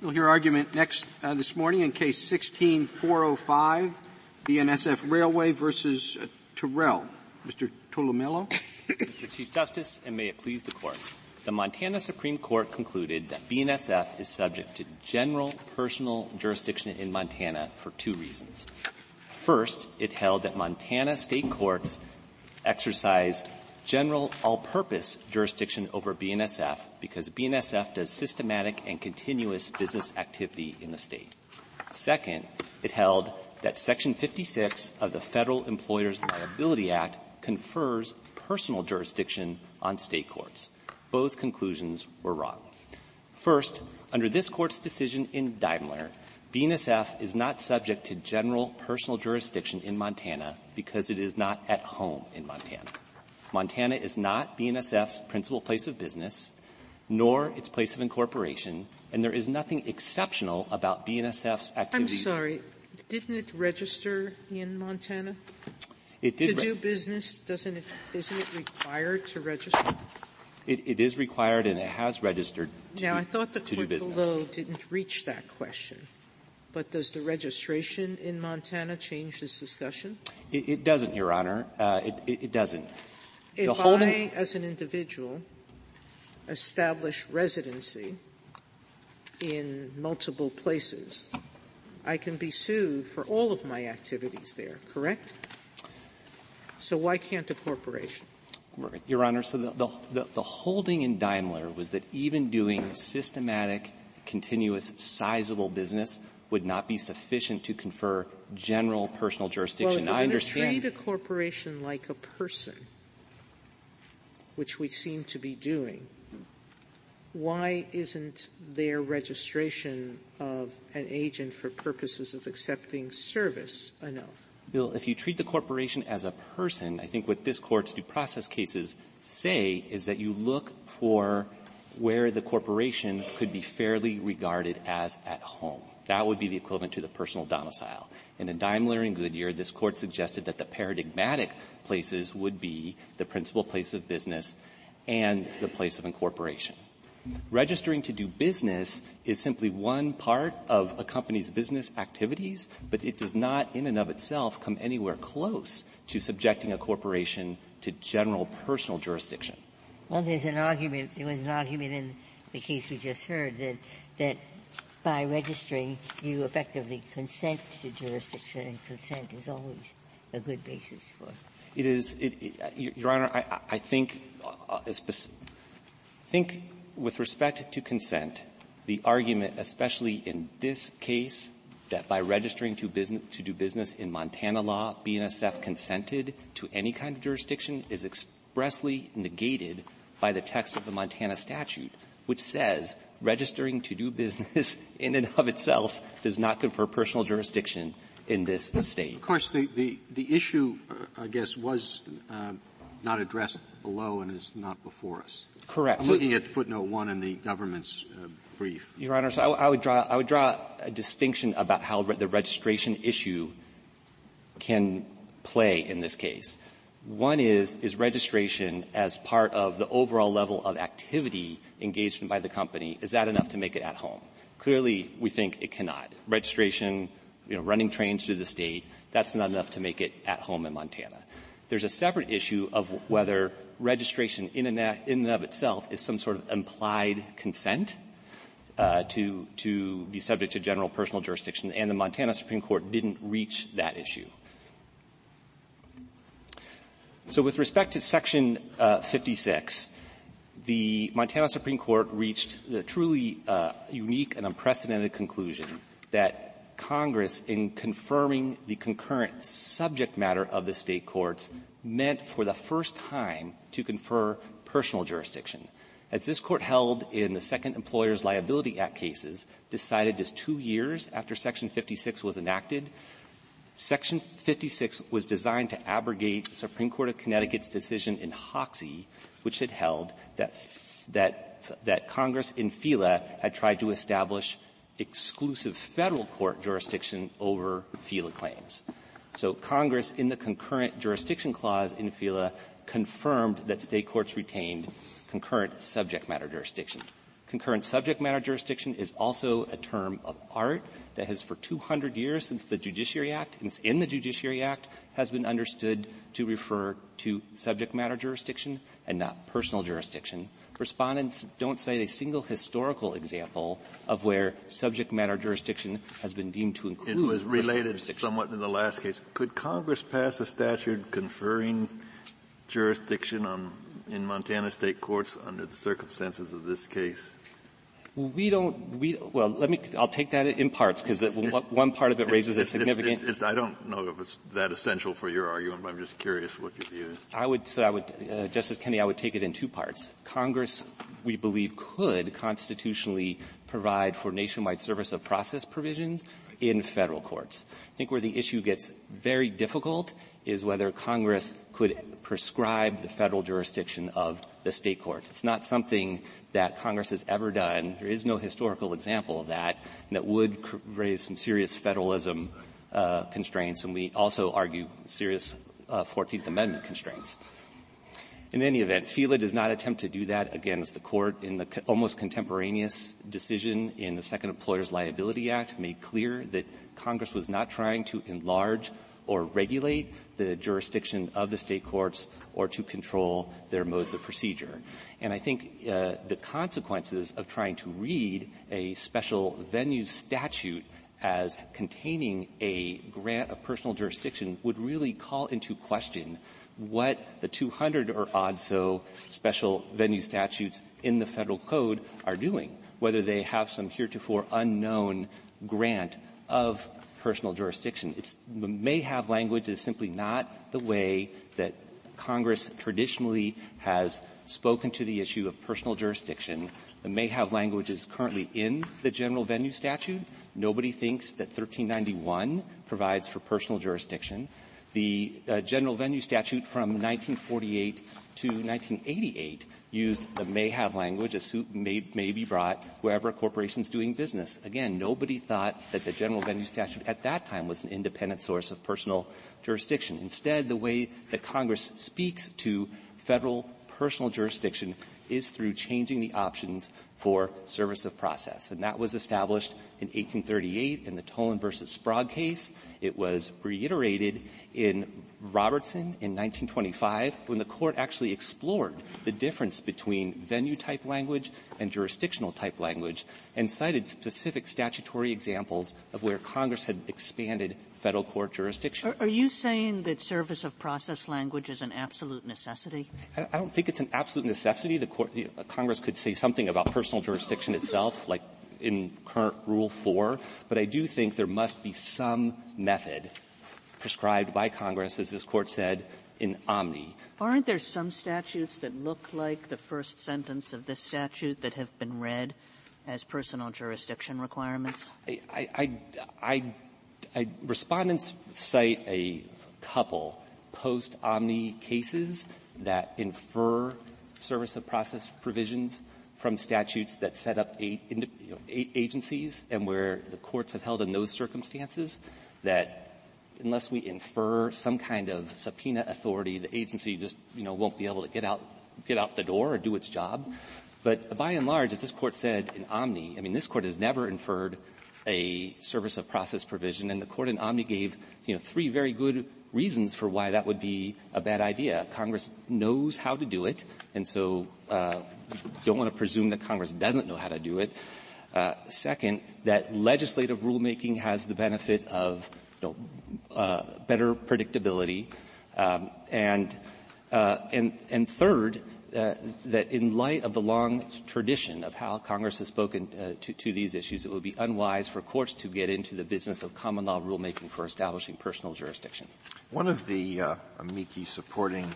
We'll hear argument next uh, this morning in case 16405, BNSF Railway versus uh, Tyrrell. Mr. Tulumello. Mr. Chief Justice, and may it please the Court. The Montana Supreme Court concluded that BNSF is subject to general personal jurisdiction in Montana for two reasons. First, it held that Montana state courts exercise general all-purpose jurisdiction over BNSF because BNSF does systematic and continuous business activity in the state. Second, it held that Section 56 of the Federal Employers Liability Act confers personal jurisdiction on state courts. Both conclusions were wrong. First, under this court's decision in Daimler, BNSF is not subject to general personal jurisdiction in Montana because it is not at home in Montana. Montana is not BNSF's principal place of business, nor its place of incorporation, and there is nothing exceptional about BNSF's activities. I'm sorry, didn't it register in Montana? It did. To re- do business, doesn't it, isn't it required to register? It, it is required and it has registered to, now, I thought the court below didn't reach that question. But does the registration in Montana change this discussion? It, it doesn't, Your Honor. Uh, it, it, doesn't. If holding... I, as an individual, establish residency in multiple places, I can be sued for all of my activities there, correct? So why can't a corporation? Your Honor, so the, the, the, holding in Daimler was that even doing systematic, continuous, sizable business would not be sufficient to confer general personal jurisdiction. Well, I understand. treat a corporation like a person, which we seem to be doing, why isn't their registration of an agent for purposes of accepting service enough? Bill, if you treat the corporation as a person, I think what this court's due process cases say is that you look for where the corporation could be fairly regarded as at home. That would be the equivalent to the personal domicile. And in Daimler and Goodyear, this court suggested that the paradigmatic places would be the principal place of business and the place of incorporation. Registering to do business is simply one part of a company's business activities, but it does not in and of itself come anywhere close to subjecting a corporation to general personal jurisdiction. Well, there's an argument, there was an argument in the case we just heard that, that by registering, you effectively consent to jurisdiction, and consent is always a good basis for. It is, it, Your Honor. I, I think, uh, think with respect to consent, the argument, especially in this case, that by registering to, business, to do business in Montana law, BNSF consented to any kind of jurisdiction is expressly negated by the text of the Montana statute, which says registering to do business in and of itself does not confer personal jurisdiction in this state. Of course, the, the, the issue, uh, I guess, was uh, not addressed below and is not before us. Correct. I'm looking at footnote one in the government's uh, brief. Your Honor, so I, I, would draw I would draw a distinction about how the registration issue can play in this case. One is is registration as part of the overall level of activity engaged in by the company. Is that enough to make it at home? Clearly, we think it cannot. Registration, you know, running trains through the state, that's not enough to make it at home in Montana. There's a separate issue of whether registration in and, in and of itself is some sort of implied consent uh, to to be subject to general personal jurisdiction, and the Montana Supreme Court didn't reach that issue. So, with respect to Section uh, 56, the Montana Supreme Court reached a truly uh, unique and unprecedented conclusion that Congress, in confirming the concurrent subject matter of the state courts, meant for the first time to confer personal jurisdiction. As this court held in the Second Employers Liability Act cases, decided just two years after Section 56 was enacted, Section 56 was designed to abrogate the Supreme Court of Connecticut's decision in Hoxie, which had held that, that, that Congress in FELA had tried to establish exclusive federal court jurisdiction over FELA claims. So Congress, in the concurrent jurisdiction clause in FELA, confirmed that state courts retained concurrent subject matter jurisdiction. Concurrent subject matter jurisdiction is also a term of art that has for 200 years since the Judiciary Act, and it's in the Judiciary Act, has been understood to refer to subject matter jurisdiction and not personal jurisdiction. Respondents don't cite a single historical example of where subject matter jurisdiction has been deemed to include. It was related somewhat in the last case. Could Congress pass a statute conferring jurisdiction on in Montana state courts under the circumstances of this case? We don't, we, well, let me, I'll take that in parts because one part of it raises a significant. It's, it's, I don't know if it's that essential for your argument, but I'm just curious what your view is. I would say, I would, uh, Justice Kennedy, I would take it in two parts. Congress, we believe, could constitutionally provide for nationwide service of process provisions in federal courts. I think where the issue gets very difficult is whether Congress could prescribe the federal jurisdiction of the state courts. It's not something that Congress has ever done. There is no historical example of that, that would raise some serious federalism uh, constraints, and we also argue serious uh, 14th Amendment constraints. In any event, FELA does not attempt to do that against the court in the almost contemporaneous decision in the Second Employers Liability Act made clear that Congress was not trying to enlarge or regulate the jurisdiction of the state courts or to control their modes of procedure. And I think uh, the consequences of trying to read a special venue statute as containing a grant of personal jurisdiction would really call into question what the 200 or odd so special venue statutes in the federal code are doing, whether they have some heretofore unknown grant of personal jurisdiction. It may have language that is simply not the way that Congress traditionally has spoken to the issue of personal jurisdiction. It may have languages currently in the general venue statute. Nobody thinks that 1391 provides for personal jurisdiction. The uh, general venue statute from 1948 to 1988 used the may have language, a suit may, may be brought wherever a corporation is doing business. Again, nobody thought that the general venue statute at that time was an independent source of personal jurisdiction. Instead, the way that Congress speaks to federal personal jurisdiction is through changing the options for service of process. And that was established in 1838 in the Toland versus Sprague case. It was reiterated in Robertson in 1925 when the court actually explored the difference between venue type language and jurisdictional type language and cited specific statutory examples of where Congress had expanded federal court jurisdiction. Are, are, you saying that service of process language is an absolute necessity? I, I don't think it's an absolute necessity. The court, you know, Congress could say something about personal jurisdiction itself, like in current Rule 4, but I do think there must be some method prescribed by Congress, as this court said, in Omni. Aren't there some statutes that look like the first sentence of this statute that have been read as personal jurisdiction requirements? I, I, I, I respondents cite a couple post-Omni cases that infer service of process provisions from statutes that set up eight, agencies and where the courts have held in those circumstances that unless we infer some kind of subpoena authority, the agency just, you know, won't be able to get out, get out the door or do its job. But by and large, as this court said in Omni, I mean, this court has never inferred a service of process provision, and the court in Omni gave, you know, three very good reasons for why that would be a bad idea. Congress knows how to do it, and so uh, don't want to presume that Congress doesn't know how to do it. Uh, second, that legislative rulemaking has the benefit of you know, uh, better predictability, um, and, uh, and and third, uh, that in light of the long tradition of how Congress has spoken uh, to, to, these issues, it would be unwise for courts to get into the business of common law rulemaking for establishing personal jurisdiction. One of the uh, amici supporting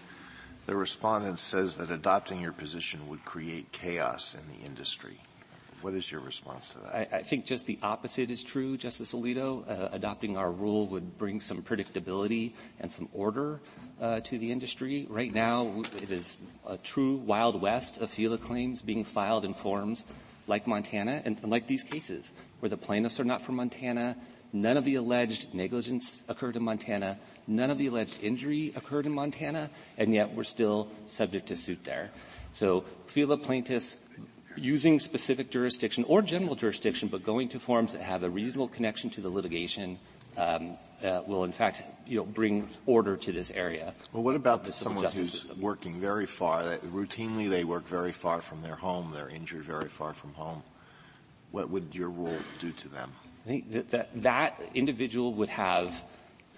the respondent says that adopting your position would create chaos in the industry. What is your response to that? I, I think just the opposite is true, Justice Alito. Uh, adopting our rule would bring some predictability and some order uh, to the industry. Right now, it is a true Wild West of FELA claims being filed in forms like Montana and, and like these cases where the plaintiffs are not from Montana, None of the alleged negligence occurred in Montana. None of the alleged injury occurred in Montana, and yet we're still subject to suit there. So FELA plaintiffs using specific jurisdiction or general jurisdiction, but going to forms that have a reasonable connection to the litigation um, uh, will, in fact, you know, bring order to this area. Well, what about the, someone who's working very far? That routinely, they work very far from their home. They're injured very far from home. What would your rule do to them? I think that that, individual would have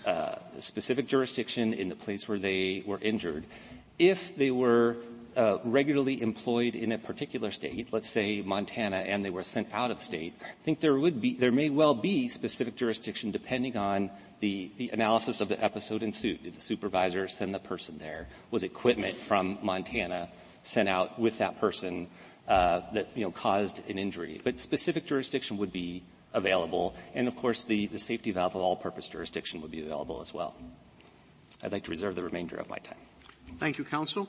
uh, specific jurisdiction in the place where they were injured if they were uh, regularly employed in a particular state, let's say Montana, and they were sent out of state, I think there would be, there may well be specific jurisdiction depending on the, the analysis of the episode in suit. Did the supervisor send the person there? Was equipment from Montana sent out with that person uh, that you know caused an injury? But specific jurisdiction would be available, and of course the, the safety valve of all-purpose jurisdiction would be available as well. I'd like to reserve the remainder of my time. Thank you, counsel.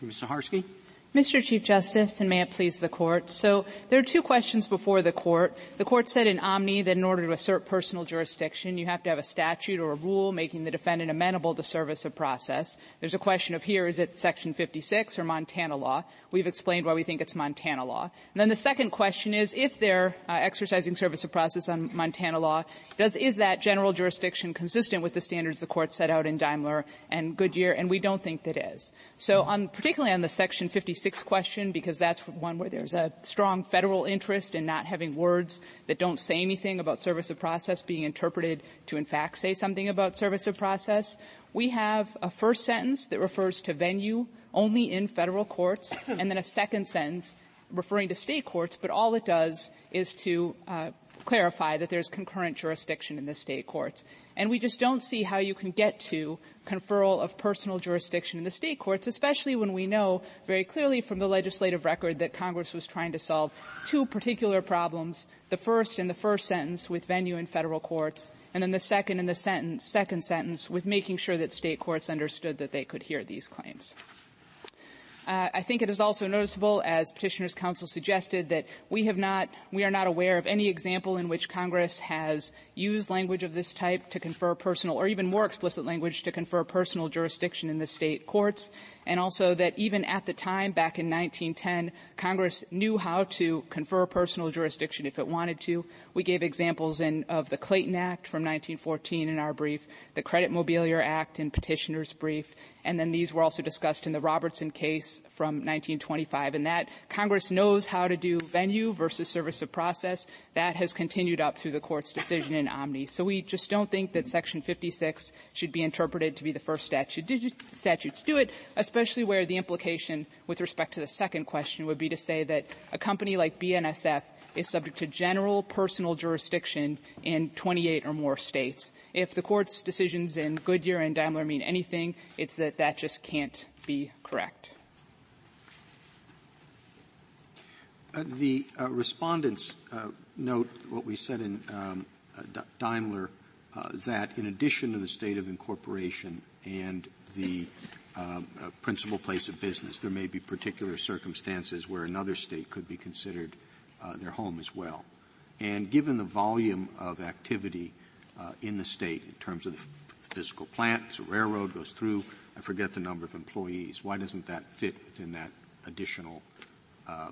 Ms. Saharsky? Mr. Chief Justice, and may it please the court. So there are two questions before the court. The court said in Omni that in order to assert personal jurisdiction, you have to have a statute or a rule making the defendant amenable to service of process. There's a question of here, is it section 56 or Montana law? We've explained why we think it's Montana law. And then the second question is, if they're uh, exercising service of process on Montana law, does, is that general jurisdiction consistent with the standards the court set out in Daimler and Goodyear? And we don't think that is. So on, particularly on the section 56 Sixth question because that's one where there's a strong federal interest in not having words that don't say anything about service of process being interpreted to in fact say something about service of process. We have a first sentence that refers to venue only in federal courts and then a second sentence referring to state courts, but all it does is to uh, clarify that there's concurrent jurisdiction in the state courts. And we just don't see how you can get to conferral of personal jurisdiction in the state courts, especially when we know very clearly from the legislative record that Congress was trying to solve two particular problems. The first in the first sentence with venue in federal courts, and then the second in the sentence, second sentence with making sure that state courts understood that they could hear these claims. Uh, I think it is also noticeable, as petitioners counsel suggested, that we have not, we are not aware of any example in which Congress has used language of this type to confer personal, or even more explicit language to confer personal jurisdiction in the state courts and also that even at the time, back in 1910, Congress knew how to confer personal jurisdiction if it wanted to. We gave examples in, of the Clayton Act from 1914 in our brief, the Credit Mobilier Act in petitioner's brief, and then these were also discussed in the Robertson case from 1925. And that Congress knows how to do venue versus service of process. That has continued up through the court's decision in Omni. So we just don't think that Section 56 should be interpreted to be the first statute, statute to do it, especially where the implication with respect to the second question would be to say that a company like BNSF is subject to general personal jurisdiction in 28 or more states. If the court's decisions in Goodyear and Daimler mean anything, it's that that just can't be correct. Uh, the uh, respondents uh, note what we said in um, uh, Daimler uh, that in addition to the state of incorporation and the um, principal place of business. There may be particular circumstances where another state could be considered uh, their home as well. And given the volume of activity uh, in the state in terms of the physical plant, it's a railroad goes through, I forget the number of employees. Why doesn't that fit within that additional uh,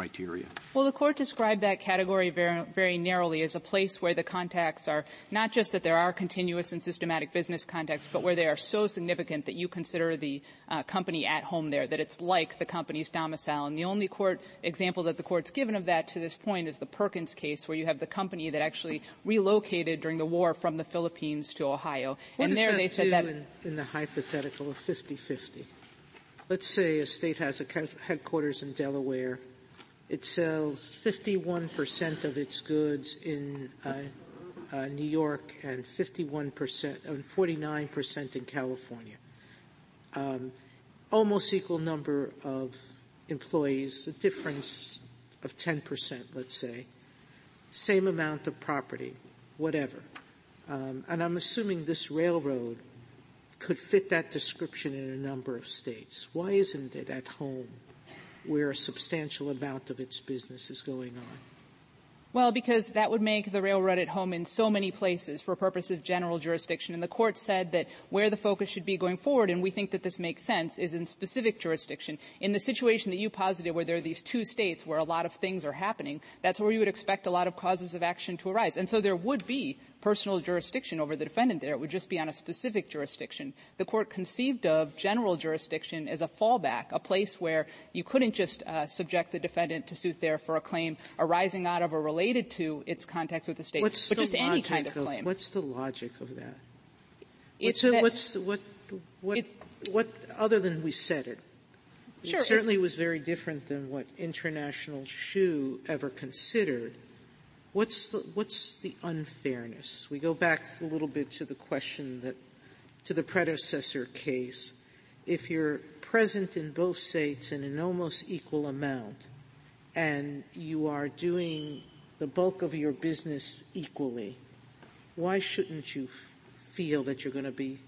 criteria? Well, the court described that category very, very narrowly as a place where the contacts are not just that there are continuous and systematic business contacts, but where they are so significant that you consider the uh, company at home there, that it's like the company's domicile. And the only court example that the court's given of that to this point is the Perkins case, where you have the company that actually relocated during the war from the Philippines to Ohio. What and there they said that in, in the hypothetical of 50-50. Let's say a state has a headquarters in Delaware it sells 51% of its goods in uh, uh, New York and 51% and 49% in California. Um, almost equal number of employees, a difference of 10%, let's say. Same amount of property, whatever. Um, and I'm assuming this railroad could fit that description in a number of states. Why isn't it at home? Where a substantial amount of its business is going on. Well, because that would make the railroad at home in so many places for purpose of general jurisdiction. And the court said that where the focus should be going forward, and we think that this makes sense, is in specific jurisdiction. In the situation that you posited where there are these two states where a lot of things are happening, that's where you would expect a lot of causes of action to arise. And so there would be personal jurisdiction over the defendant there. It would just be on a specific jurisdiction. The court conceived of general jurisdiction as a fallback, a place where you couldn't just uh, subject the defendant to suit there for a claim arising out of or related to its context with the state, what's but just any kind of, of claim. What's the logic of that? What's, that, what's what what what other than we said it? Sure, it certainly was very different than what International Shoe ever considered. What's the, what's the unfairness? We go back a little bit to the question that, to the predecessor case. If you're present in both states in an almost equal amount, and you are doing the bulk of your business equally, why shouldn't you feel that you're going to be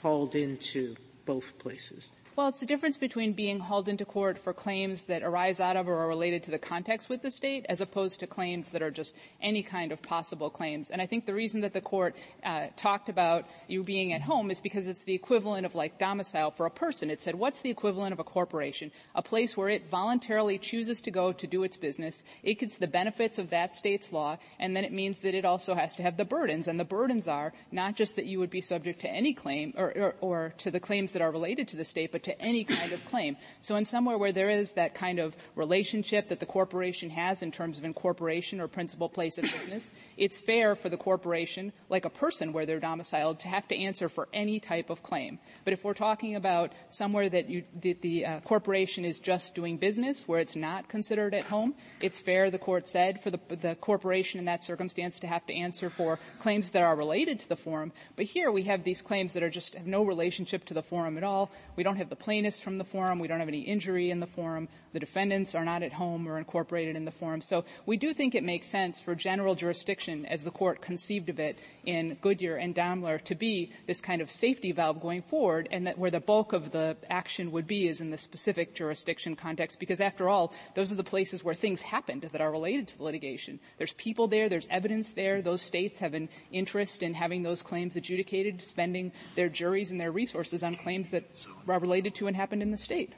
hauled into both places? Well, it's the difference between being hauled into court for claims that arise out of or are related to the context with the state as opposed to claims that are just any kind of possible claims. And I think the reason that the court uh, talked about you being at home is because it's the equivalent of like domicile for a person. It said, what's the equivalent of a corporation? A place where it voluntarily chooses to go to do its business. It gets the benefits of that state's law, and then it means that it also has to have the burdens. And the burdens are not just that you would be subject to any claim or, or, or to the claims that are related to the state, but to any kind of claim. So in somewhere where there is that kind of relationship that the corporation has in terms of incorporation or principal place of business, it's fair for the corporation, like a person where they're domiciled, to have to answer for any type of claim. But if we're talking about somewhere that you, the, the uh, corporation is just doing business, where it's not considered at home, it's fair, the court said, for the, the corporation in that circumstance to have to answer for claims that are related to the forum. But here we have these claims that are just have no relationship to the forum at all. We don't have the plaintiffs from the forum. We don't have any injury in the forum. The defendants are not at home or incorporated in the forum. So we do think it makes sense for general jurisdiction, as the court conceived of it in Goodyear and Daimler, to be this kind of safety valve going forward, and that where the bulk of the action would be is in the specific jurisdiction context, because after all, those are the places where things happened that are related to the litigation. There's people there, there's evidence there, those states have an interest in having those claims adjudicated, spending their juries and their resources on claims that are related to and happened in the state.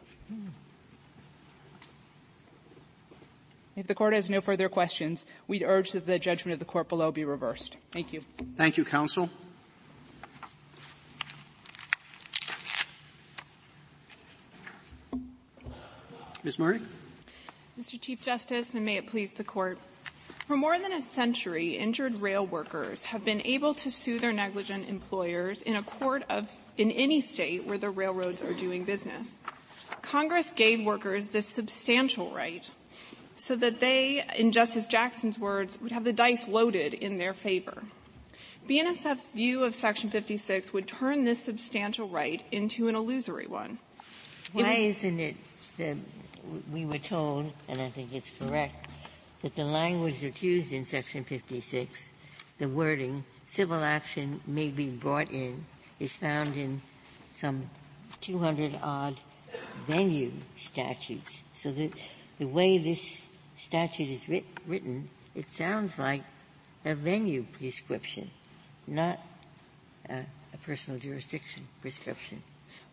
If the court has no further questions, we urge that the judgment of the court below be reversed. Thank you. Thank you, counsel. Ms. Murray? Mr. Chief Justice, and may it please the court. For more than a century, injured rail workers have been able to sue their negligent employers in a court of, in any state where the railroads are doing business. Congress gave workers this substantial right so that they, in Justice Jackson's words, would have the dice loaded in their favor. BNSF's view of Section 56 would turn this substantial right into an illusory one. Why isn't it that we were told, and I think it's correct, that the language that's used in Section 56, the wording, civil action may be brought in, is found in some 200 odd venue statutes. So the, way this statute is writ- written, it sounds like a venue prescription, not a, personal jurisdiction prescription.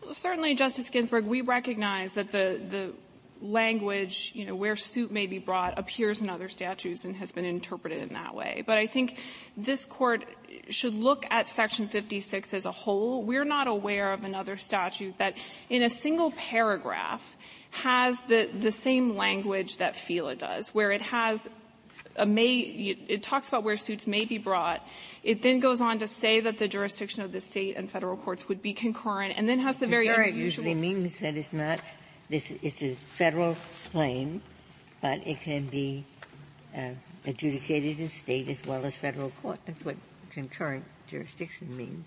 Well, certainly, Justice Ginsburg, we recognize that the, the language, you know, where suit may be brought appears in other statutes and has been interpreted in that way. But I think this court should look at section 56 as a whole. We're not aware of another statute that in a single paragraph has the, the same language that FELA does, where it has a may, it talks about where suits may be brought. It then goes on to say that the jurisdiction of the state and federal courts would be concurrent, and then has the very concurrent usually means that it's not this. It's a federal claim, but it can be uh, adjudicated in state as well as federal court. That's what concurrent jurisdiction means.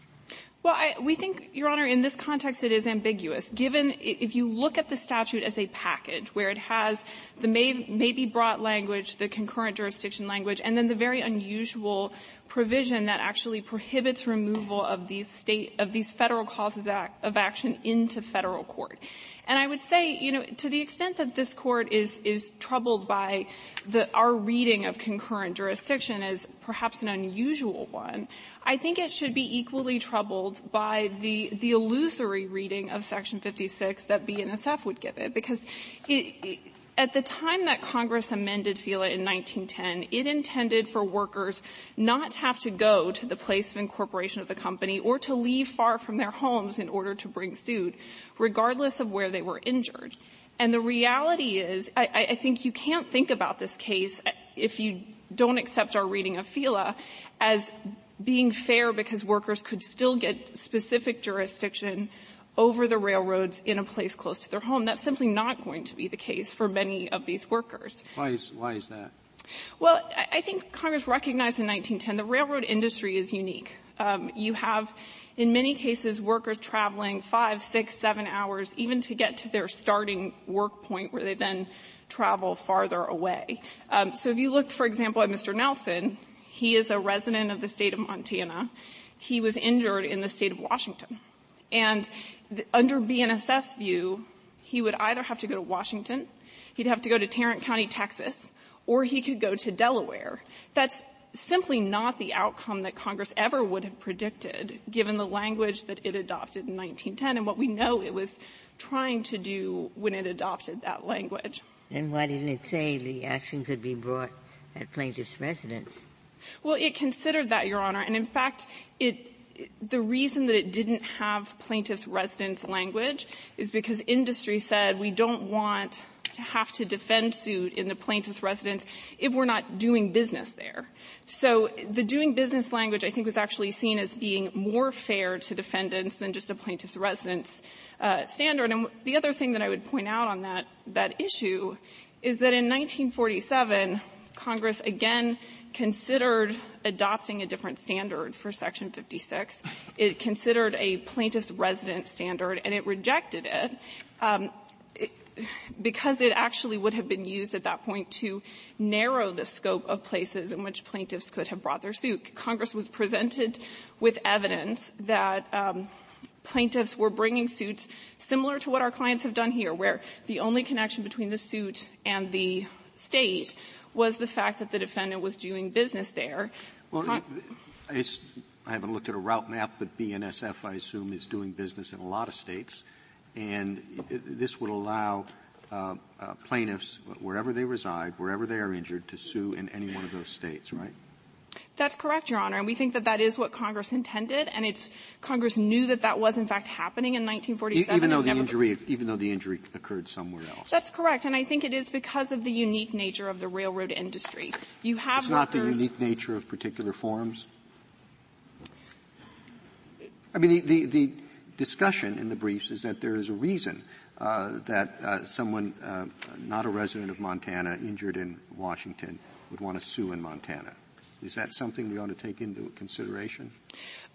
Well, I, we think, Your Honor, in this context it is ambiguous. Given, if you look at the statute as a package, where it has the may, may be brought language, the concurrent jurisdiction language, and then the very unusual provision that actually prohibits removal of these state, of these federal causes of action into federal court. And I would say, you know, to the extent that this court is, is troubled by the, our reading of concurrent jurisdiction as perhaps an unusual one, I think it should be equally troubled by the, the illusory reading of Section 56 that BNSF would give it, because it, it, at the time that Congress amended FELA in 1910, it intended for workers not to have to go to the place of incorporation of the company or to leave far from their homes in order to bring suit, regardless of where they were injured. And the reality is, I, I think you can't think about this case if you don't accept our reading of FELA as being fair because workers could still get specific jurisdiction over the railroads in a place close to their home. That's simply not going to be the case for many of these workers. Why is, why is that? Well, I think Congress recognized in 1910 the railroad industry is unique. Um, you have, in many cases, workers traveling five, six, seven hours even to get to their starting work point where they then travel farther away. Um, so if you look, for example, at Mr. Nelson, he is a resident of the state of Montana. He was injured in the state of Washington. And under BNSF's view, he would either have to go to Washington, he'd have to go to Tarrant County, Texas, or he could go to Delaware. That's simply not the outcome that Congress ever would have predicted, given the language that it adopted in 1910 and what we know it was trying to do when it adopted that language. Then why didn't it say the action could be brought at plaintiff's residence? Well, it considered that, Your Honor, and in fact, it the reason that it didn't have plaintiff's residence language is because industry said we don't want to have to defend suit in the plaintiff's residence if we're not doing business there. So the doing business language, I think, was actually seen as being more fair to defendants than just a plaintiff's residence uh, standard. And the other thing that I would point out on that that issue is that in 1947, Congress again considered adopting a different standard for Section 56. It considered a plaintiff's resident standard, and it rejected it. Um, it, because it actually would have been used at that point to narrow the scope of places in which plaintiffs could have brought their suit. Congress was presented with evidence that um, plaintiffs were bringing suits similar to what our clients have done here, where the only connection between the suit and the state was the fact that the defendant was doing business there. Well, I, I haven't looked at a route map, but BNSF, I assume, is doing business in a lot of states, and this would allow uh, uh, plaintiffs, wherever they reside, wherever they are injured, to sue in any one of those states, right? That's correct, Your Honor, and we think that that is what Congress intended, and it's Congress knew that that was in fact happening in 1947. Even though the injury, even though the injury occurred somewhere else. That's correct, and I think it is because of the unique nature of the railroad industry. You have it's not the unique nature of particular forms. I mean, the, the, the discussion in the briefs is that there is a reason uh, that uh, someone uh, not a resident of Montana injured in Washington would want to sue in Montana. Is that something we ought to take into consideration?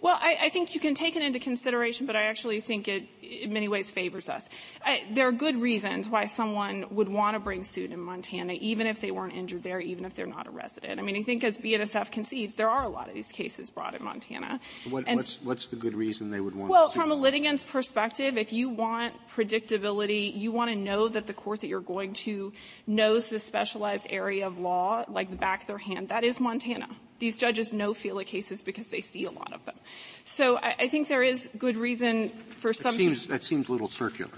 Well, I, I, think you can take it into consideration, but I actually think it, in many ways, favors us. I, there are good reasons why someone would want to bring suit in Montana, even if they weren't injured there, even if they're not a resident. I mean, I think as BNSF concedes, there are a lot of these cases brought in Montana. What, what's, what's the good reason they would want well, from a litigant's perspective, if you want predictability, you want to know that the court that you're going to knows the specialized area of law, like the back of their hand, that is Montana. These judges know FELA cases because they see a lot of them. So I, I think there is good reason for some. That seems, that seems a little circular.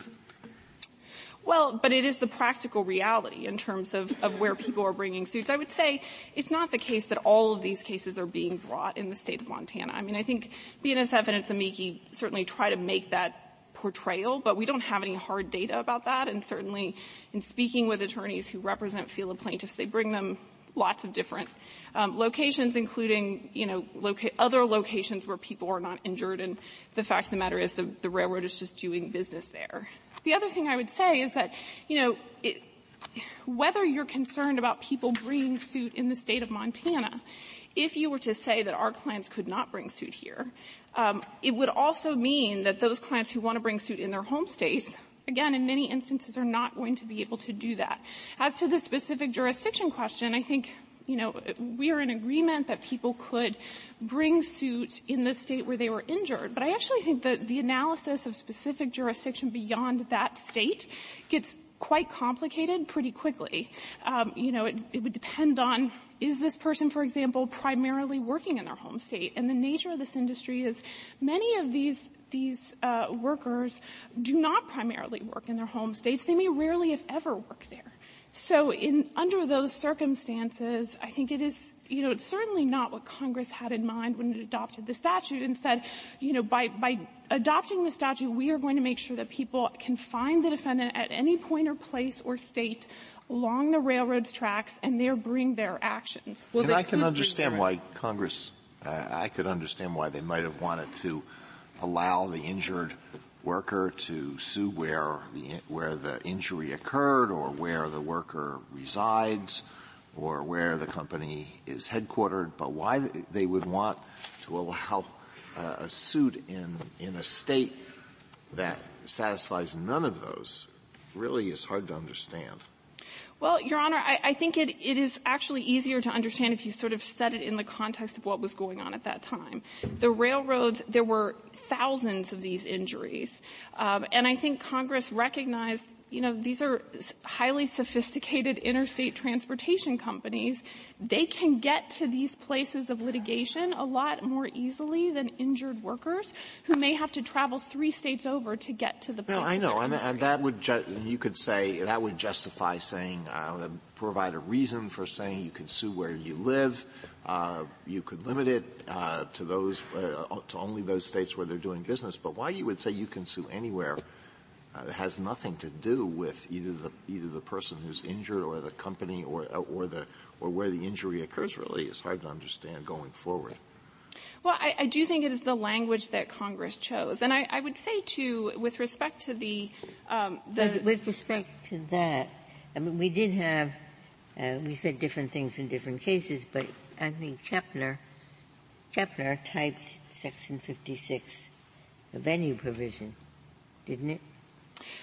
Well, but it is the practical reality in terms of, of where people are bringing suits. I would say it's not the case that all of these cases are being brought in the state of Montana. I mean, I think BNSF and its amici certainly try to make that portrayal, but we don't have any hard data about that. And certainly in speaking with attorneys who represent FELA plaintiffs, they bring them lots of different um, locations, including you know loca- other locations where people are not injured. And the fact of the matter is, the, the railroad is just doing business there. The other thing I would say is that you know it, whether you're concerned about people bringing suit in the state of Montana, if you were to say that our clients could not bring suit here, um, it would also mean that those clients who want to bring suit in their home states again, in many instances are not going to be able to do that. As to the specific jurisdiction question, I think you know, we are in agreement that people could bring suit in the state where they were injured. But I actually think that the analysis of specific jurisdiction beyond that state gets quite complicated pretty quickly. Um, you know, it, it would depend on is this person, for example, primarily working in their home state? And the nature of this industry is many of these these uh, workers do not primarily work in their home states. They may rarely, if ever, work there. So in, under those circumstances, I think it is, you know, it's certainly not what Congress had in mind when it adopted the statute and said, you know, by, by adopting the statute, we are going to make sure that people can find the defendant at any point or place or state along the railroad's tracks and there bring their actions. Well, and I can understand why Congress, uh, I could understand why they might have wanted to allow the injured worker to sue where the, where the injury occurred or where the worker resides or where the company is headquartered, but why they would want to allow uh, a suit in, in a state that satisfies none of those really is hard to understand. Well, Your Honor, I, I think it, it is actually easier to understand if you sort of set it in the context of what was going on at that time. The railroads, there were thousands of these injuries, um, and I think Congress recognized you know, these are highly sophisticated interstate transportation companies. They can get to these places of litigation a lot more easily than injured workers who may have to travel three states over to get to the place. Well, I know, and, and, that would, ju- you could say, that would justify saying, uh, provide a reason for saying you can sue where you live. Uh, you could limit it uh, to those, uh, to only those states where they're doing business. But why you would say you can sue anywhere uh, has nothing to do with either the either the person who's injured or the company or or the or where the injury occurs. Really, is hard to understand going forward. Well, I, I, do think it is the language that Congress chose, and I, I would say too, with respect to the, um, the with respect to that, I mean, we did have, uh, we said different things in different cases, but I think Kepner, Kepner typed Section 56, the venue provision, didn't it?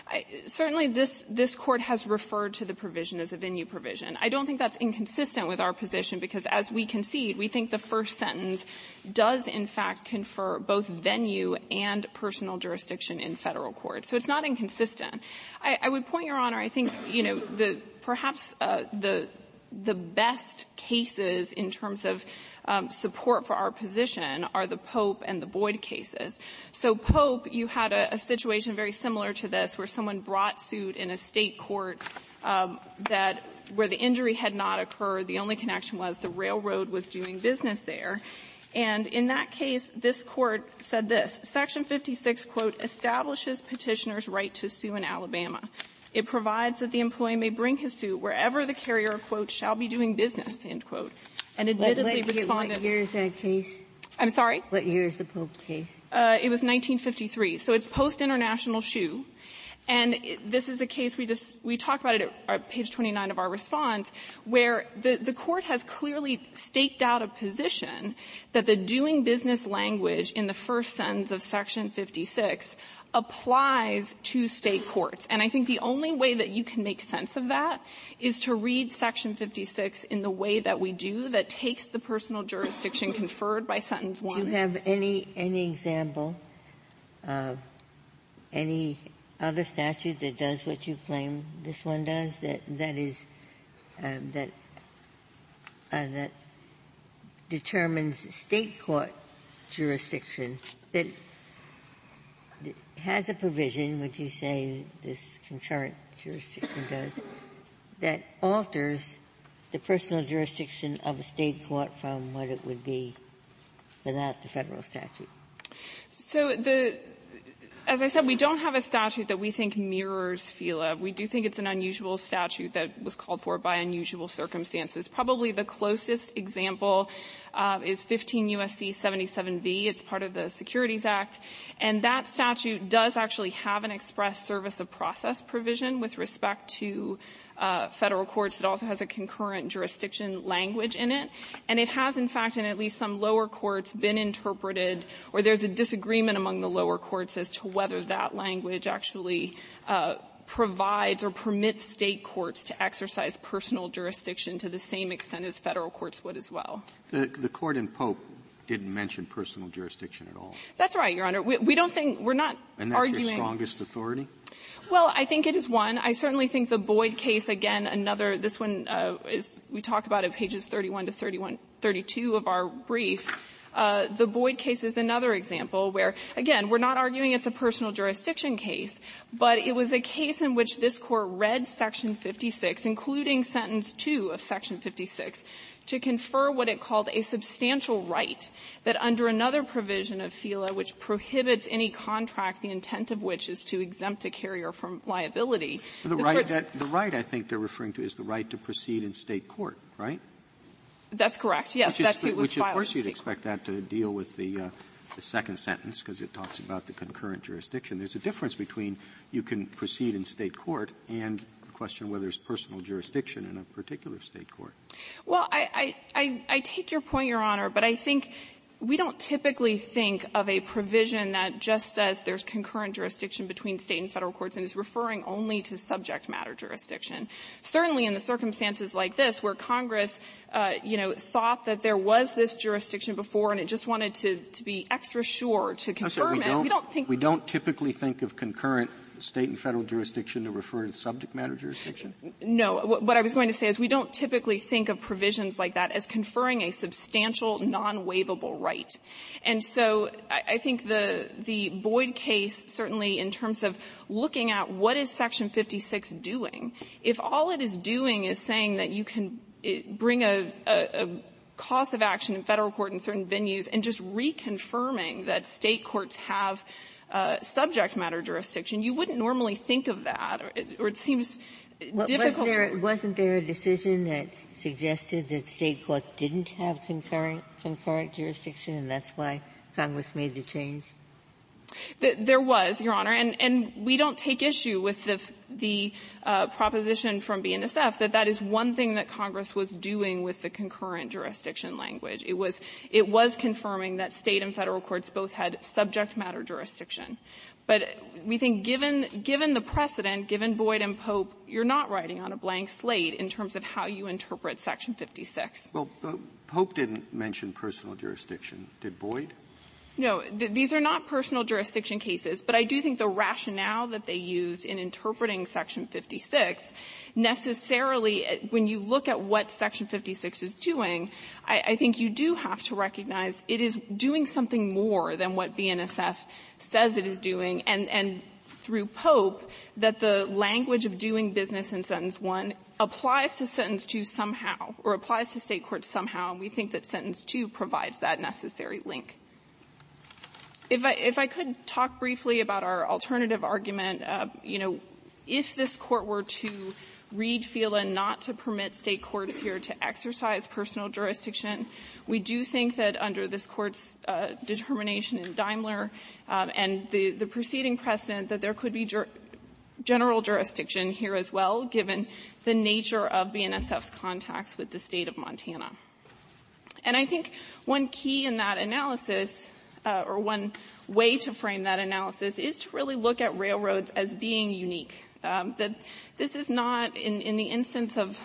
I, certainly this, this court has referred to the provision as a venue provision. I don't think that's inconsistent with our position because as we concede, we think the first sentence does in fact confer both venue and personal jurisdiction in federal court. So it's not inconsistent. I, I would point your honor, I think, you know, the, perhaps, uh, the, the best cases in terms of um, support for our position are the Pope and the Boyd cases. So Pope, you had a, a situation very similar to this, where someone brought suit in a state court um, that where the injury had not occurred. The only connection was the railroad was doing business there. And in that case, this court said this, Section 56, quote, establishes petitioner's right to sue in Alabama. It provides that the employee may bring his suit wherever the carrier, quote, shall be doing business, end quote and admittedly what, what, responded. What year is that case? I'm sorry? What year is the Pope case? Uh, it was 1953. So it's post-international shoe. And this is a case we just, we talked about it at page 29 of our response, where the, the court has clearly staked out a position that the doing business language in the first sentence of section 56 applies to state courts. And I think the only way that you can make sense of that is to read section 56 in the way that we do that takes the personal jurisdiction conferred by sentence one. Do you have any, any example of any other statute that does what you claim this one does that, that is, um, that, uh, that determines state court jurisdiction that has a provision, which you say this concurrent jurisdiction does, that alters the personal jurisdiction of a state court from what it would be without the federal statute. So the as I said, we don't have a statute that we think mirrors FELA. We do think it's an unusual statute that was called for by unusual circumstances. Probably the closest example uh, is 15 USC 77V. It's part of the Securities Act, and that statute does actually have an express service of process provision with respect to federal courts. It also has a concurrent jurisdiction language in it. And it has, in fact, in at least some lower courts been interpreted, or there's a disagreement among the lower courts as to whether that language actually uh, provides or permits state courts to exercise personal jurisdiction to the same extent as federal courts would as well. The, the court in Pope didn't mention personal jurisdiction at all. That's right, Your Honor. We, we don't think we're not and that's arguing. your strongest authority. Well, I think it is one. I certainly think the Boyd case, again, another. This one uh, is we talk about it pages 31 to 31, 32 of our brief. Uh, the Boyd case is another example where, again, we're not arguing it's a personal jurisdiction case, but it was a case in which this court read Section 56, including sentence 2 of Section 56, to confer what it called a substantial right that under another provision of FELA which prohibits any contract the intent of which is to exempt a carrier from liability. The right, that, the right I think they're referring to is the right to proceed in state court, right? That's correct. Yes, is, who was Which of course you'd expect that to deal with the, uh, the second sentence because it talks about the concurrent jurisdiction. There's a difference between you can proceed in state court and the question whether it's personal jurisdiction in a particular state court. Well, I, I, I, take your point, Your Honor, but I think we don't typically think of a provision that just says there's concurrent jurisdiction between state and federal courts and is referring only to subject matter jurisdiction. Certainly in the circumstances like this where Congress, uh, you know, thought that there was this jurisdiction before and it just wanted to, to be extra sure to confirm no, we it, we don't think we don't typically think of concurrent state and federal jurisdiction to refer to subject matter jurisdiction? No. What I was going to say is we don't typically think of provisions like that as conferring a substantial, non-waivable right. And so I think the, the Boyd case, certainly in terms of looking at what is Section 56 doing, if all it is doing is saying that you can eh, bring a, a, a cause of action in federal court in certain venues and just reconfirming that state courts have Uh, subject matter jurisdiction, you wouldn't normally think of that, or it, seems difficult. Wasn't there, wasn't there a decision that suggested that state courts didn't have concurrent concurrent jurisdiction, and that's why Congress made the change? There was, Your Honor, and, and we don't take issue with the, the uh, proposition from BNSF that that is one thing that Congress was doing with the concurrent jurisdiction language. It was, it was confirming that state and federal courts both had subject matter jurisdiction. But we think given, given the precedent, given Boyd and Pope, you're not writing on a blank slate in terms of how you interpret Section 56. Well, uh, Pope didn't mention personal jurisdiction. Did Boyd? No, th- these are not personal jurisdiction cases, but I do think the rationale that they used in interpreting Section 56 necessarily, uh, when you look at what Section 56 is doing, I, I think you do have to recognize it is doing something more than what BNSF says it is doing, and, and through Pope that the language of doing business in sentence one applies to sentence two somehow, or applies to state courts somehow, and we think that sentence two provides that necessary link. If I, if I could talk briefly about our alternative argument, uh, you know, if this court were to read FELA not to permit state courts here to exercise personal jurisdiction, we do think that under this court's uh, determination in Daimler um, and the, the preceding precedent that there could be jur- general jurisdiction here as well, given the nature of BNSF's contacts with the state of Montana. And I think one key in that analysis uh, or one way to frame that analysis is to really look at railroads as being unique. Um, that this is not, in, in the instance of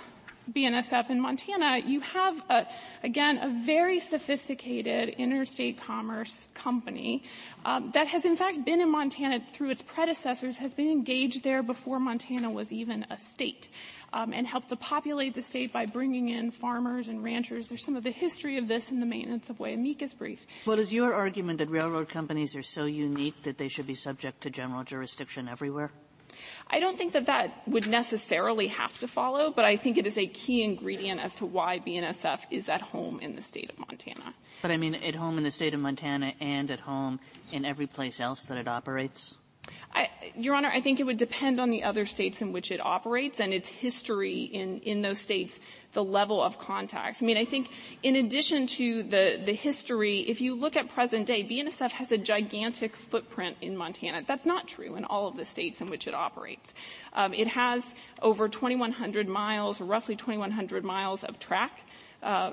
BNSF in Montana, you have, a, again, a very sophisticated interstate commerce company um, that has in fact been in Montana through its predecessors, has been engaged there before Montana was even a state, Um, and helped to populate the state by bringing in farmers and ranchers. There's some of the history of this in the maintenance of way amicus brief. is your argument that railroad companies are so unique that they should be subject to general jurisdiction everywhere? I don't think that that would necessarily have to follow, but I think it is a key ingredient as to why BNSF is at home in the state of Montana. But I mean, at home in the state of Montana and at home in every place else that it operates? Your Honor, I think it would depend on the other states in which it operates and its history in, in those states, the level of contacts. I mean, I think in addition to the, the history, if you look at present day, BNSF has a gigantic footprint in Montana. That's not true in all of the states in which it operates. Um, it has over 2,100 miles, roughly 2,100 miles of track uh,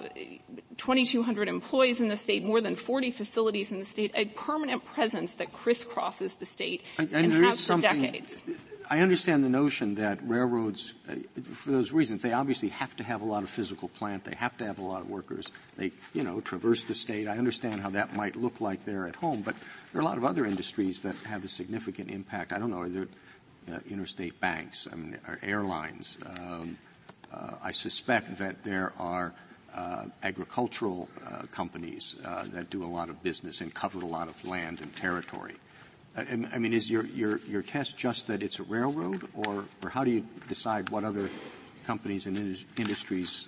2,200 employees in the state, more than 40 facilities in the state, a permanent presence that crisscrosses the state and, and, and has for decades. I understand the notion that railroads, uh, for those reasons, they obviously have to have a lot of physical plant. They have to have a lot of workers. They, you know, traverse the state. I understand how that might look like there at home, but there are a lot of other industries that have a significant impact. I don't know, are there uh, interstate banks, I mean, airlines? Um, uh, I suspect that there are uh, agricultural uh, companies uh, that do a lot of business and cover a lot of land and territory. I mean, is your, your, your test just that it's a railroad, or, or how do you decide what other companies and in- industries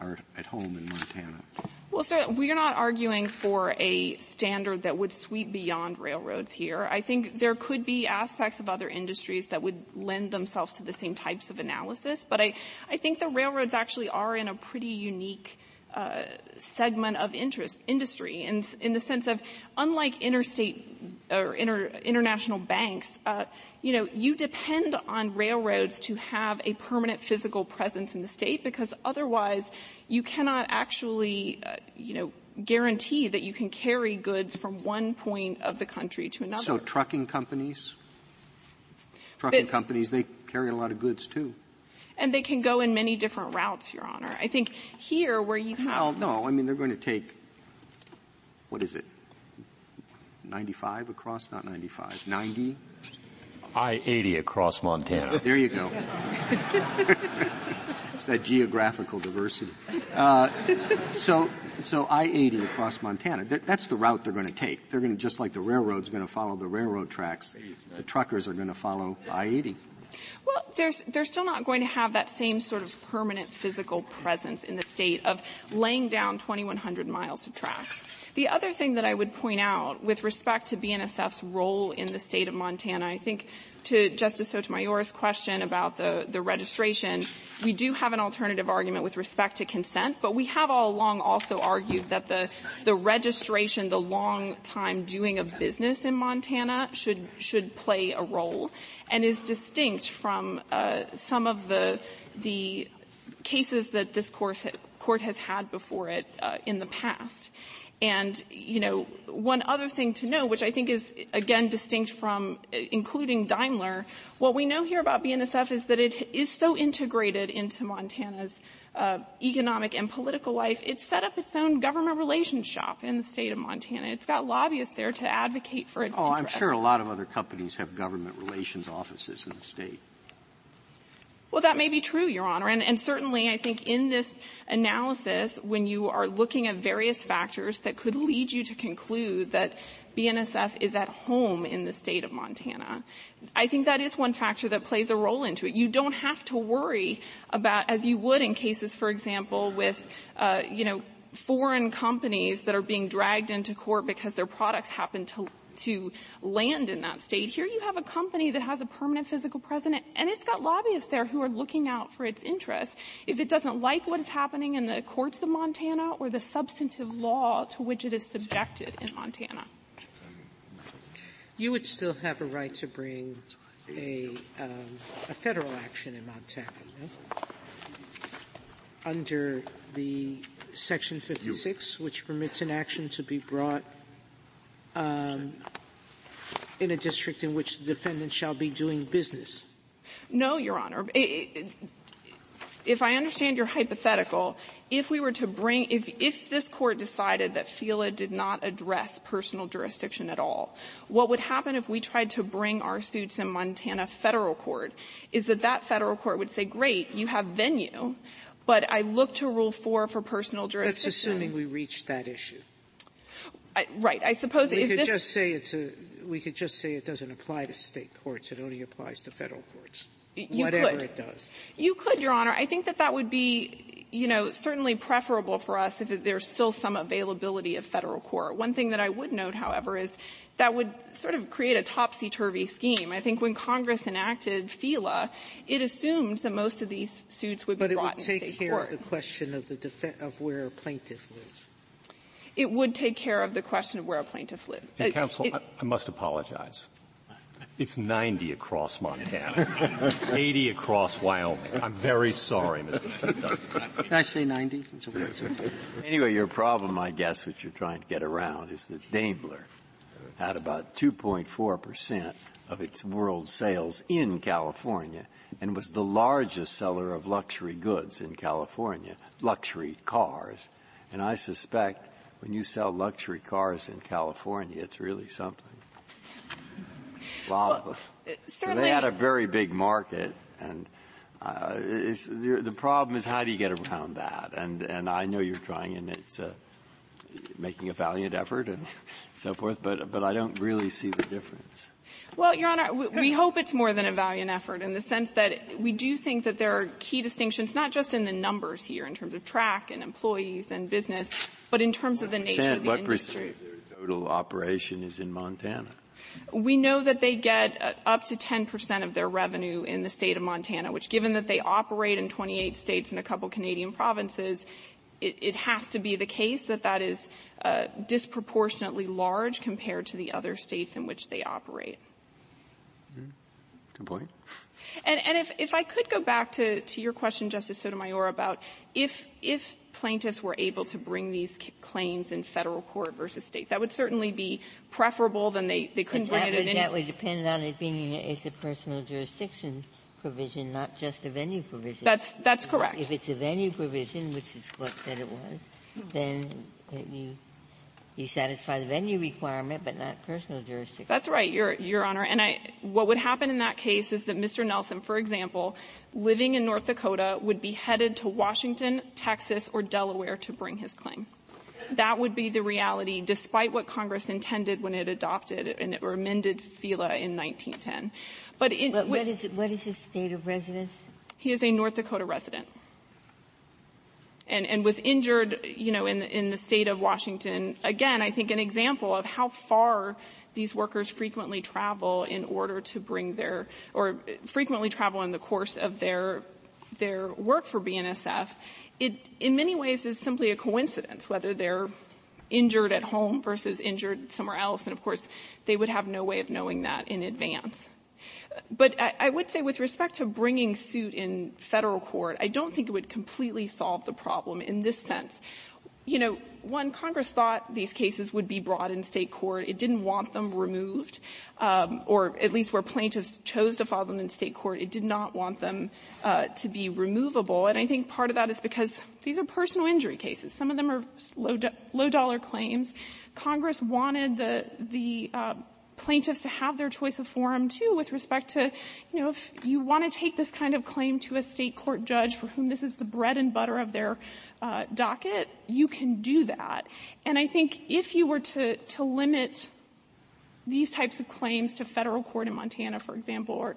are at home in Montana? Well, sir, we are not arguing for a standard that would sweep beyond railroads here. I think there could be aspects of other industries that would lend themselves to the same types of analysis, but I, I think the railroads actually are in a pretty unique segment of interest industry in, in the sense of unlike interstate or inter, international banks, uh, you know, you depend on railroads to have a permanent physical presence in the state because otherwise you cannot actually, uh, you know, guarantee that you can carry goods from one point of the country to another. So trucking companies, trucking but, companies, they carry a lot of goods too. And they can go in many different routes, Your Honor. I think here where you have. Well, no, I mean they're going to take, what is it, 95 across, not 95, 90? I-80 across Montana. There you go. it's that geographical diversity. Uh, so, so I-80 across Montana, that's the route they're going to take. They're going to, just like the railroad's going to follow the railroad tracks, the truckers are going to follow I-80. Well, there's, they're still not going to have that same sort of permanent physical presence in the state of laying down 2,100 miles of tracks. The other thing that I would point out with respect to BNSF's role in the state of Montana, I think to Justice Sotomayor's question about the, the registration, we do have an alternative argument with respect to consent, but we have all along also argued that the, the registration, the long time doing of business in Montana should, should play a role and is distinct from uh, some of the, the cases that this court, court has had before it uh, in the past. And, you know, one other thing to know, which I think is, again, distinct from including Daimler, what we know here about BNSF is that it is so integrated into Montana's uh, economic and political life, it set up its own government relations shop in the state of Montana. It's got lobbyists there to advocate for its Oh, interests. I'm sure a lot of other companies have government relations offices in the state. Well, that may be true, Your Honor. And, and, certainly I think in this analysis, when you are looking at various factors that could lead you to conclude that BNSF is at home in the state of Montana, I think that is one factor that plays a role into it. You don't have to worry about, as you would in cases, for example, with, uh, you know, foreign companies that are being dragged into court because their products happen to to land in that state. Here you have a company that has a permanent physical presence and it's got lobbyists there who are looking out for its interests. If it doesn't like what is happening in the courts of Montana or the substantive law to which it is subjected in Montana. You would still have a right to bring a, um, a federal action in Montana, no? Under the Section 56, which permits an action to be brought Um, in a district in which the defendant shall be doing business? No, Your Honor. If I understand your hypothetical, if we were to bring, if, if this court decided that FELA did not address personal jurisdiction at all, what would happen if we tried to bring our suits in Montana federal court is that that federal court would say, great, you have venue, but I look to Rule 4 for personal jurisdiction. That's assuming we reach that issue. I, right. I suppose we could just say it's a, we could just say it doesn't apply to state courts. It only applies to federal courts. You whatever could. it does. You could, Your Honor. I think that that would be you know, certainly preferable for us if there's still some availability of federal court. One thing that I would note, however, is that would sort of create a topsy-turvy scheme. I think when Congress enacted FELA, it assumed that most of these suits would but be brought in state court. But it would take care of the question of the def- of where a plaintiff lives. It would take care of the question of where a plaintiff lives. Hey, uh, counsel, it, I, I must apologize. It's 90 across Montana, 80 across Wyoming. I'm very sorry, Mr. Can I say 90? Anyway, your problem, I guess, which you're trying to get around is that Daimler had about 2.4 percent of its world sales in California and was the largest seller of luxury goods in California, luxury cars. And I suspect when you sell luxury cars in California, it's really something. Lot well. So they had a very big market and uh, the problem is how do you get around that? And, and I know you're trying and it's, uh, making a valiant effort and so forth, but, but I don't really see the difference. Well, Your Honor, we, we, hope it's more than a valiant effort in the sense that we do think that there are key distinctions, not just in the numbers here in terms of track and employees and business, but in terms of the nature of the what industry. What total operation is in Montana? We know that they get uh, up to 10% of their revenue in the state of Montana, which given that they operate in 28 states and a couple Canadian provinces, it, it has to be the case that that is uh, disproportionately large compared to the other states in which they operate. Good point. And, and if, if I could go back to, to your question, Justice Sotomayor, about if, if plaintiffs were able to bring these claims in federal court versus state, that would certainly be preferable than they, they couldn't bring it in. That would depend on it being it's a personal jurisdiction provision, not just a venue provision. That's that's correct. If it's a venue provision, which is what said it was, then you you satisfy the venue requirement, but not personal jurisdiction. That's right, Your, Your Honor. And I, what would happen in that case is that Mr. Nelson, for example, living in North Dakota, would be headed to Washington, Texas, or Delaware to bring his claim. That would be the reality, despite what Congress intended when it adopted and or amended FELA in 1910. But in, what, what is what is his state of residence? He is a North Dakota resident and, was injured, you know, in the, in the state of Washington. Again, I think an example of how far these workers frequently travel in order to bring their, or frequently travel in the course of their, their work for BNSF. It, in many ways, is simply a coincidence whether they're injured at home versus injured somewhere else. And of course, they would have no way of knowing that in advance. But I, would say with respect to bringing suit in federal court, I don't think it would completely solve the problem in this sense. You know, one, Congress thought these cases would be brought in state court. It didn't want them removed, um, or at least where plaintiffs chose to file them in state court, it did not want them uh, to be removable. And I think part of that is because these are personal injury cases. Some of them are low, do- low dollar claims. Congress wanted the the uh, plaintiffs to have their choice of forum too with respect to, you know, if you want to take this kind of claim to a state court judge for whom this is the bread and butter of their uh, docket, you can do that. And I think if you were to, to limit these types of claims to federal court in Montana, for example, or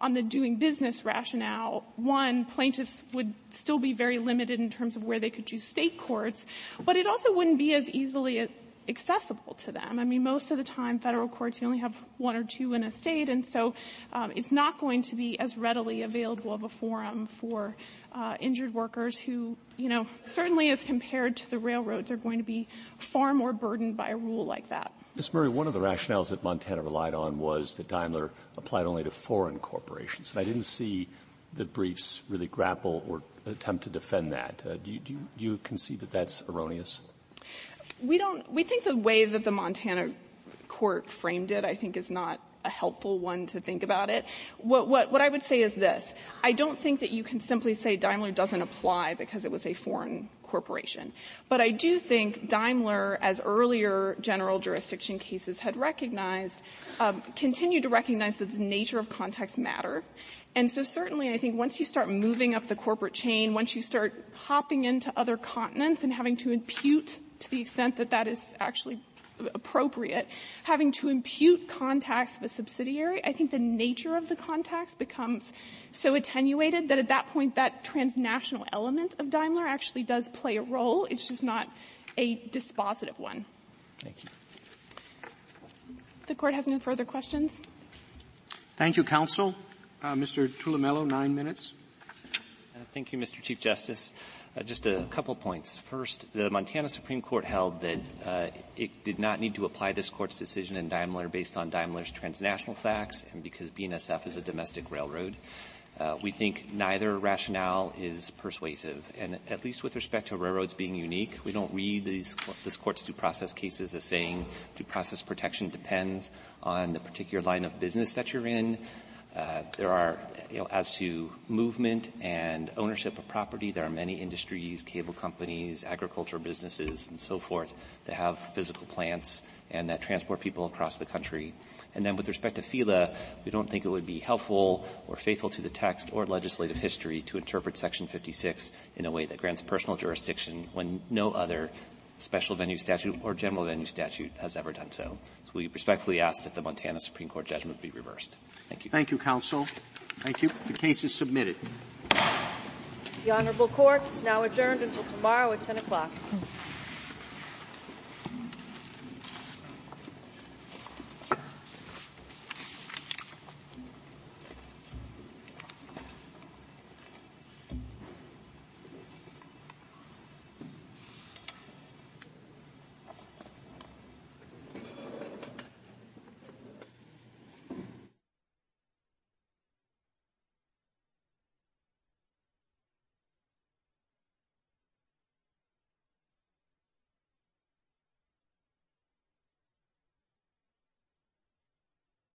on the doing business rationale, one, plaintiffs would still be very limited in terms of where they could choose state courts, but it also wouldn't be as easily accessible to them. I mean, most of the time, federal courts you only have one or two in a state, and so um, it's not going to be as readily available of a forum for uh, injured workers who, you know, certainly as compared to the railroads, are going to be far more burdened by a rule like that. Ms. Murray, one of the rationales that Montana relied on was that Daimler applied only to foreign corporations, and I didn't see the briefs really grapple or attempt to defend that. Uh, do, you, do, you, do you concede that that's erroneous? We don't, we think the way that the Montana court framed it, I think is not a helpful one to think about it. What, what, what I would say is this. I don't think that you can simply say Daimler doesn't apply because it was a foreign corporation. But I do think Daimler, as earlier general jurisdiction cases had recognized, um, continued to recognize that the nature of context matter. And so certainly I think once you start moving up the corporate chain, once you start hopping into other continents and having to impute to the extent that that is actually appropriate, having to impute contacts of a subsidiary, I think the nature of the contacts becomes so attenuated that at that point that transnational element of Daimler actually does play a role. It's just not a dispositive one. Thank you. The court has no further questions. Thank you, counsel. Uh, Mr. Tulumello, nine minutes. Uh, thank you, Mr. Chief Justice. Uh, just a couple points. First, the Montana Supreme Court held that uh, it did not need to apply this court's decision in Daimler based on Daimler's transnational facts and because BNSF is a domestic railroad. Uh, we think neither rationale is persuasive, and at least with respect to railroads being unique, we don't read these, this court's due process cases as saying due process protection depends on the particular line of business that you're in, Uh, there are, you know, as to movement and ownership of property, there are many industries, cable companies, agricultural businesses, and so forth that have physical plants and that transport people across the country. And then with respect to FELA, we don't think it would be helpful or faithful to the text or legislative history to interpret Section 56 in a way that grants personal jurisdiction when no other special venue statute or general venue statute has ever done so. So we respectfully ask that the Montana Supreme Court judgment be reversed. Thank you. Thank you, counsel. Thank you. The case is submitted. The Honorable Court is now adjourned until tomorrow at 10 o'clock.